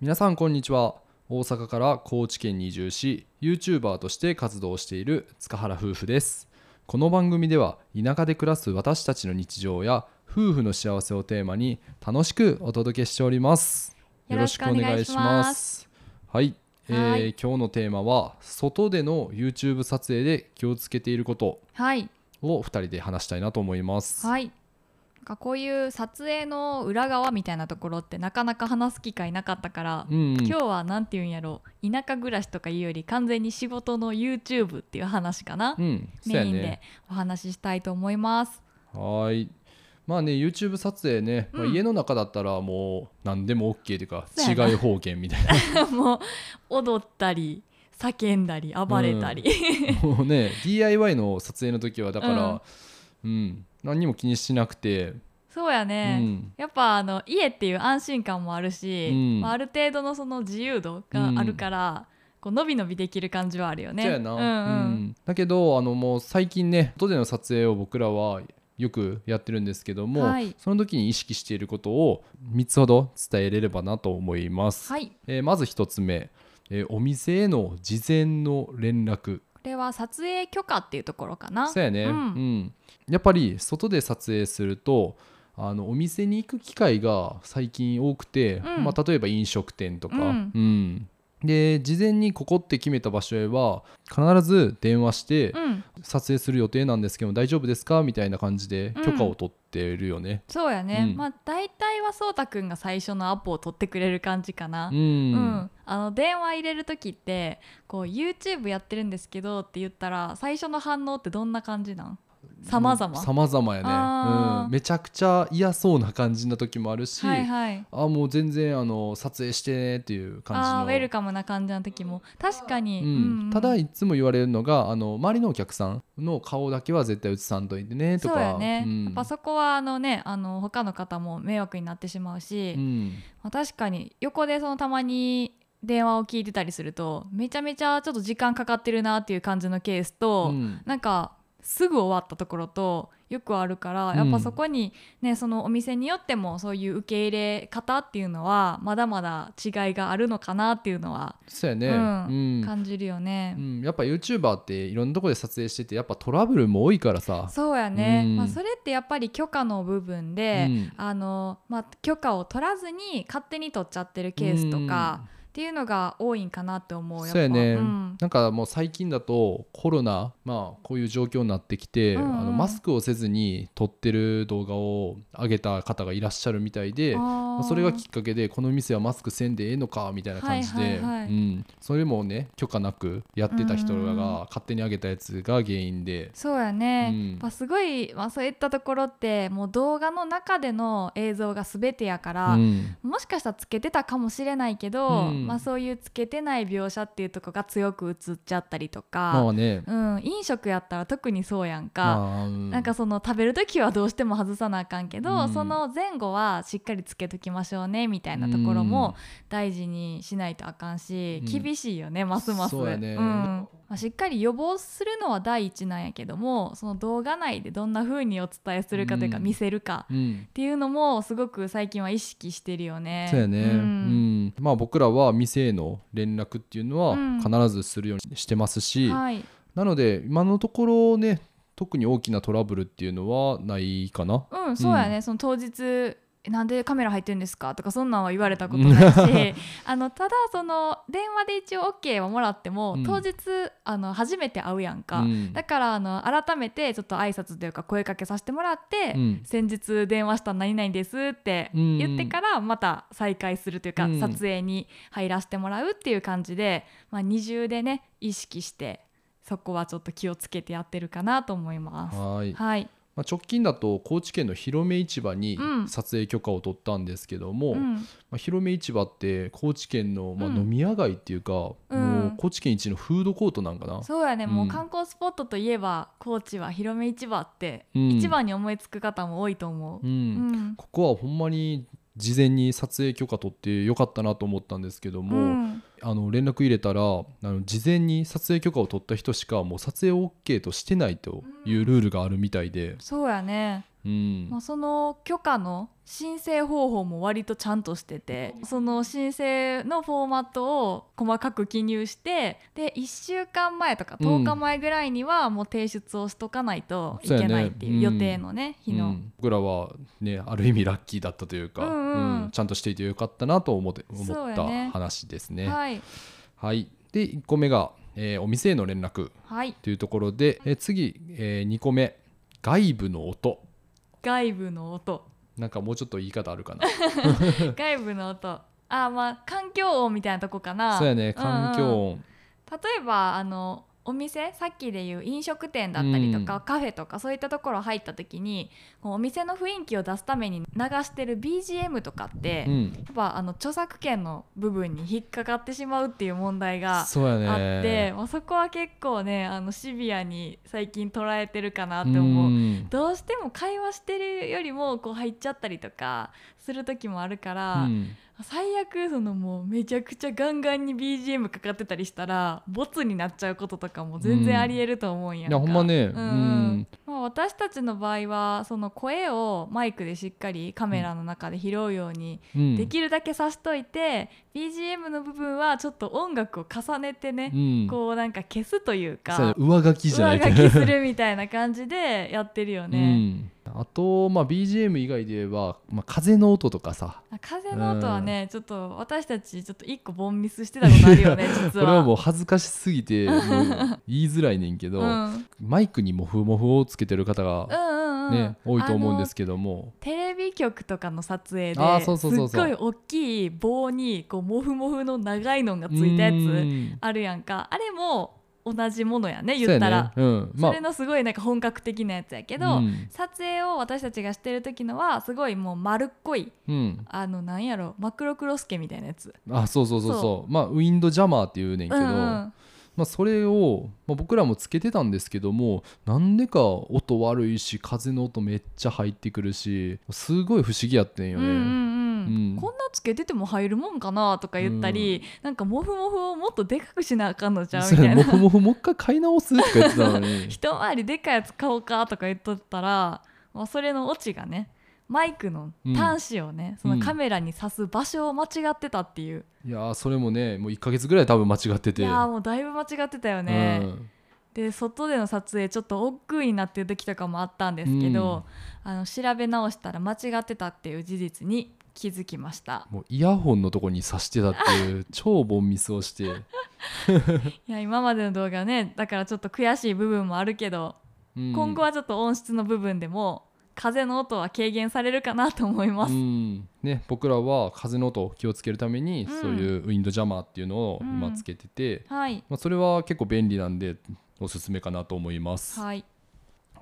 皆さんこんにちは。大阪から高知県に移住し YouTuber として活動している塚原夫婦です。この番組では田舎で暮らす私たちの日常や夫婦の幸せをテーマに楽しくお届けしております。よろしくお願いします。はい、えーはい。今日のテーマは外での YouTube 撮影で気をつけていることはい。を2人で話したいなと思います。はいなんかこういう撮影の裏側みたいなところってなかなか話す機会なかったから、うんうん。今日はなんて言うんやろ田舎暮らしとかいうより完全に仕事の YouTube っていう話かな、うんメインでお話ししたいと思います。はーい。まあね YouTube 撮影ね、まあ、うん家の中だったらもう何でも OK っていうか違い方言みたい もう踊ったり叫んだり暴れたり、なもうね DIY の撮影の時はだから、うん何にも気にしなくて、そうやうね、ん、やっぱあの家っていう安心感もあるし、うん。まあ、ある程度のその自由度があるから、こう伸び伸びできる感じはあるよね。そうやな、うんううん。んだけどあのもう最近ね外での撮影を僕らはよくやってるんですけども、はい。その時に意識していることを3つほど伝えれればなと思います、はい。えーまず1つ目、えーお店への事前の連絡。これは撮影許可っていうところかな。そうやね、ううんん。やっぱり外で撮影するとあのお店に行く機会が最近多くて、うん。まあ、例えば飲食店とか、うん。うんで事前にここって決めた場所へは必ず電話してうん、撮影する予定なんですけど大丈夫ですかみたいな感じで許可を取ってるよね。そうやね、うん。まあ大体はそうたくんが最初のアポを取ってくれる感じかな。うん。うん。あの電話入れる時ってこう YouTube やってるんですけどって言ったら最初の反応ってどんな感じなん？様々。様々やね、うん、めちゃくちゃ嫌そうな感じな時もあるし、はいはい。あもう全然あの撮影してねっていう感じの。ウェルカムな感じの時も。確かに、うん。うんうん。ただいつも言われるのがあの周りのお客さんの顔だけは絶対映さんといてねとか。そうやね、ん。やっぱそこはあのねあの他の方も迷惑になってしまうし、うん。まあ、確かに横でそのたまに電話を聞いてたりするとめちゃめちゃちょっと時間かかってるなっていう感じのケースと、うん。なんかすぐ終わったところとよくあるからやっぱそこにね、そのお店によってもそういう受け入れ方っていうのはまだまだ違いがあるのかなっていうのは、そうやね、うんうん。感じるよね。うん。やっぱ YouTuber っていろんなとこで撮影しててやっぱトラブルも多いからさ。そうやね、うん。まあ、それってやっぱり許可の部分で、うん。あのまあ、許可を取らずに勝手に取っちゃってるケースとかっていうのが多いんかなって思うそうやね、うん。なんかもう最近だとコロナまあこういう状況になってきて、うんうん。あのマスクをせずに撮ってる動画を上げた方がいらっしゃるみたいでまあそれがきっかけでこの店はマスクせんでええのかみたいな感じで、はいはいはい。うん、それもね許可なくやってた人らが勝手に上げたやつが原因で、そうやね、うん。やっぱすごい、まあ、そういったところってもう動画の中での映像が全てやから、うん。もしかしたらつけてたかもしれないけど、うんまあ、そういうつけてない描写っていうところが強く映っちゃったりとまか、あね。うん、飲食やったら特にそうやんか。まあうん。なんかその食べる時はどうしても外さなあかんけど、うん。その前後はしっかりつけときましょうねみたいなところも大事にしないとあかんし、うん。厳しいよねますます。そうやね。ん。まあ、しっかり予防するのは第一なんやけどもその動画内でどんな風にお伝えするかというか、うん。見せるかうん。っていうのもすごく最近は意識してるよね。そうやね、ううんん。まあ僕らは店への連絡っていうのはうん。必ずするようにしてますし、はい。なので今のところね特に大きなトラブルっていうのはないかな。うん、そうやね、その当日えなんでカメラ入ってるんですか？とかそんなんは言われたことないし あのただその電話で一応 OK はもらっても、うん。当日あの初めて会うやんか、うん。だからあの改めてちょっと挨拶というか声かけさせてもらって、うん。先日電話した何々ですって言ってからまた再開するというか、うん。撮影に入らせてもらうっていう感じで、まあ、二重でね意識してそこはちょっと気をつけてやってるかなと思います。はい。はい、まあ、直近だと高知県の広め市場にうん。撮影許可を取ったんですけども、うん。まあ、広め市場って高知県の、まあ、うん。飲み屋街っていうか、もう高知県一のフードコートなんかな？そうやね、うん。もう観光スポットといえば高知は広め市場って、うん。一番に思いつく方も多いと思う。うん。うん。ここはほんまに事前に撮影許可取ってよかったなと思ったんですけども、うんあの連絡入れたらあの事前に撮影許可を取った人しかもう撮影 OK としてないというルールがあるみたいで、そうやね。うん。まあ、その許可の申請方法も割とちゃんとしててその申請のフォーマットを細かく記入してで1週間前とかうん。10日前ぐらいにはもう提出をしとかないといけないっていう予定のね日の。うん。僕らはねある意味ラッキーだったというか、うんうん。うん。ちゃんとしていてよかったなと思って思った話ですね。はい、はい、で1個目が、えーお店への連絡。はい、というところで、えー次、え2個目。外部の音。外部の音。なんかもうちょっと言い方あるかな。外部の音。あまあ環境音みたいなとこかな。そうやね。環境うんうん。音、例えばあのお店さっきでいう飲食店だったりとか、うん。カフェとかそういったところ入った時にお店の雰囲気を出すために流してる BGM とかって、やうん。っぱあの著作権の部分に引っかかってしまうっていう問題があって、まあ、そこは結構ねあのシビアに最近捉えてるかなって思う。うん。どうしても会話してるよりもこう入っちゃったりとかする時もあるから、うん最悪そのもうめちゃくちゃガンガンに BGM かかってたりしたらボツになっちゃうこととかも全然ありえると思うんやんか、いやほんまね。うん。うん。まあ、私たちの場合はその声をマイクでしっかりカメラの中で拾うようにうん。できるだけさしといて、BGM の部分はちょっと音楽を重ねてね、うん。こうなんか消すというか上書きじゃない上書きするみたいな感じでやってるよね。うん、あと、まあ、BGM 以外で言えば、まあ、風の音とかさ。あ風の音はね、ちょっと私たちちょっと一個ボンミスしてたことあるよね 実は。これはもう恥ずかしすぎて 言いづらいねんけど、うん。マイクにモフモフをつけてる方が、うんうんうん。ね多いと思うんであすけども。のテレビ局とかの撮影ですっごい大きい棒にこうモフモフの長いのがついたやうつん。あるやんか。あれも同じものやね言ったら。ね。うん。まあ。それのすごいなんか本格的なやつやけど、うん。撮影を私たちがしてる時のはすごいもう丸っこいうん、あのなんやろマクロクロスケみたいなやつ。あそうそうそうそう。そまあウィンドジャマーっていうねんけど、うんうん。まあ、それを、まあ、僕らもつけてたんですけどもなんでか音悪いし風の音めっちゃ入ってくるしすごい不思議やってんよね。うんうんうんつけてても入るもんかなとか言ったり、なんかモフモフをもっとでかくしなあかんのじゃんみたいな。モフモフもう一回買い直すとか言ってたのに。一回りでかいやつ買おうかとか言っとったら、まあ、それのオチがねマイクの端子をね、そのカメラに挿す場所を間違ってたっていう、いやーそれもねもう1ヶ月ぐらい多分間違ってて。いやーもうだいぶ間違ってたよね、うん。で外での撮影ちょっと億劫になってる時とかもあったんですけど、あの調べ直したら間違ってたっていう事実に気づきました。もうイヤホンのとこに挿してたっていう 超ボンミスをして、いや今までの動画ねだからちょっと悔しい部分もあるけど、うん。今後はちょっと音質の部分でも風の音は軽減されるかなと思います、うん。ね、僕らは風の音を気をつけるために、うん。そういうウィンドジャマーっていうのを今つけてて、はい。まあ、それは結構便利なんでおすすめかなと思います。はい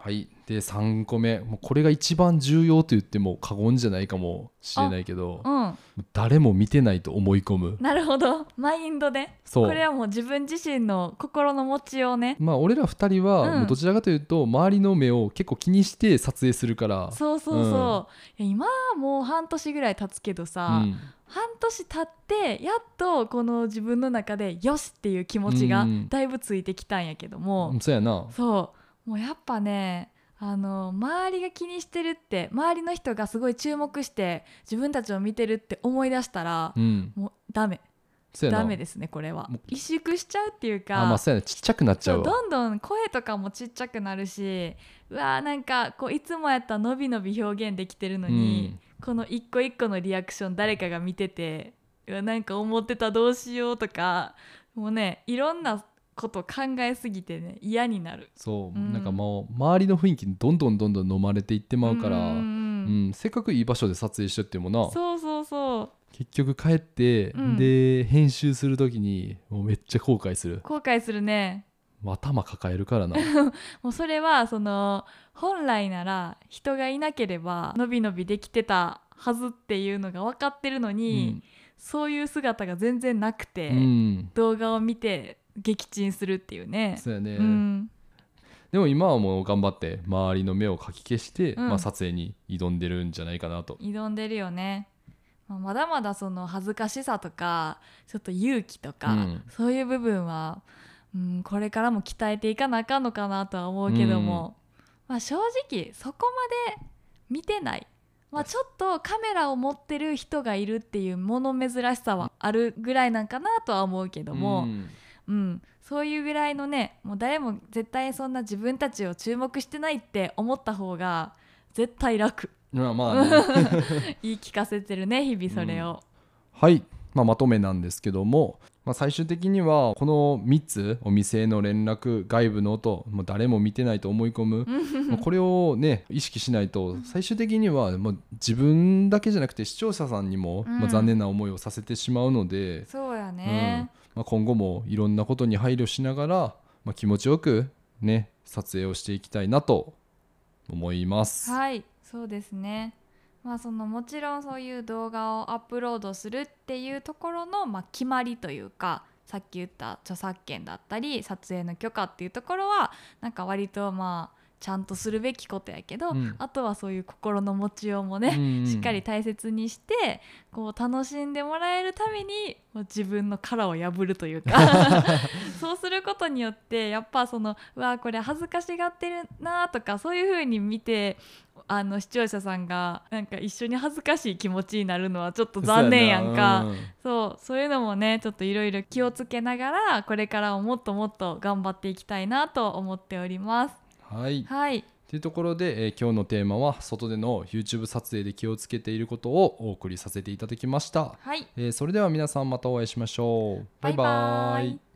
はい、で3個目。もうこれが一番重要と言っても過言じゃないかもしれないけどうん。誰も見てないと思い込む。なるほど。マインドでそう。これはもう自分自身の心の持ちようね。まあ俺ら2人はうどちらかというと周りの目を結構気にして撮影するから。そうそうそう、いや今はもう半年ぐらい経つけどさ、うん。半年経ってやっとこの自分の中でよしっていう気持ちがうん。だいぶついてきたんやけども、そうやな。そうもうやっぱねあの周りが気にしてるって周りの人がすごい注目して自分たちを見てるって思い出したらう、ん。もうダメ。ダメですねこれは。萎縮しちゃうっていうかあまあちっちゃくなっちゃそうどんどん声とかもちっちゃくなるしうわーなんかこういつもやったら伸び伸び表現できてるのに、この一個一個のリアクション誰かが見ててうわなんか思ってたどうしようとかもうねいろんなこと考えすぎてね嫌になる。そう、うん。なんかもう周りの雰囲気にどんどんどんどん飲まれていってまうから、うんうんせっかくいい場所で撮影してってもな。そうそうそう。結局帰って、うん。で編集する時にもうめっちゃ後悔する。後悔するね。頭抱えるからな。もうそれはその本来なら人がいなければ伸び伸びできてたはずっていうのが分かってるのに、そういう姿が全然なくて、動画を見て撃沈するっていうね。そうやね、うん、でも今はもう頑張って周りの目をかき消して、うん。まあ、撮影に挑んでるんじゃないかなと。挑んでるよね。まあまだまだその恥ずかしさとかちょっと勇気とか、うん。そういう部分は、うん、これからも鍛えていかなあかんのかなとは思うけども、まあ、正直そこまで見てない、まあ、ちょっとカメラを持ってる人がいるっていう物珍しさはあるぐらいなんかなとは思うけども、うんうん、そういうぐらいのねもう誰も絶対そんな自分たちを注目してないって思った方が絶対楽。まあまあね。言い聞かせてるね日々それを、はい、まあ、まとめなんですけども、まあ、最終的にはこの3つお店への連絡外部の音もう誰も見てないと思い込む。まあこれをね意識しないと最終的にはもう自分だけじゃなくて視聴者さんにも、うん。まあ、残念な思いをさせてしまうので、そうやうんね、まあ、今後もいろんなことに配慮しながら、まあ、気持ちよくね撮影をしていきたいなと思います。はいそうですね。まあそのもちろんそういう動画をアップロードするっていうところの、まあ、決まりというかさっき言った著作権だったり撮影の許可っていうところはなんか割とまあちゃんとするべきことやけど、うんあとはそういう心の持ちようもね、うんしっかり大切にしてこう楽しんでもらえるためにもう自分の殻を破るというか そうすることによってやっぱそのうわこれ恥ずかしがってるなとかそういう風に見てあの視聴者さんがなんか一緒に恥ずかしい気持ちになるのはちょっと残念やんか。そうそういうのもねちょっといろいろ気をつけながらこれからももっともっと頑張っていきたいなと思っております。うんはい。はい。というところで、えー今日のテーマは外での YouTube 撮影で気をつけていることをお送りさせていただきました、はい。えーそれでは皆さんまたお会いしましょう。バイバイ。バイバイ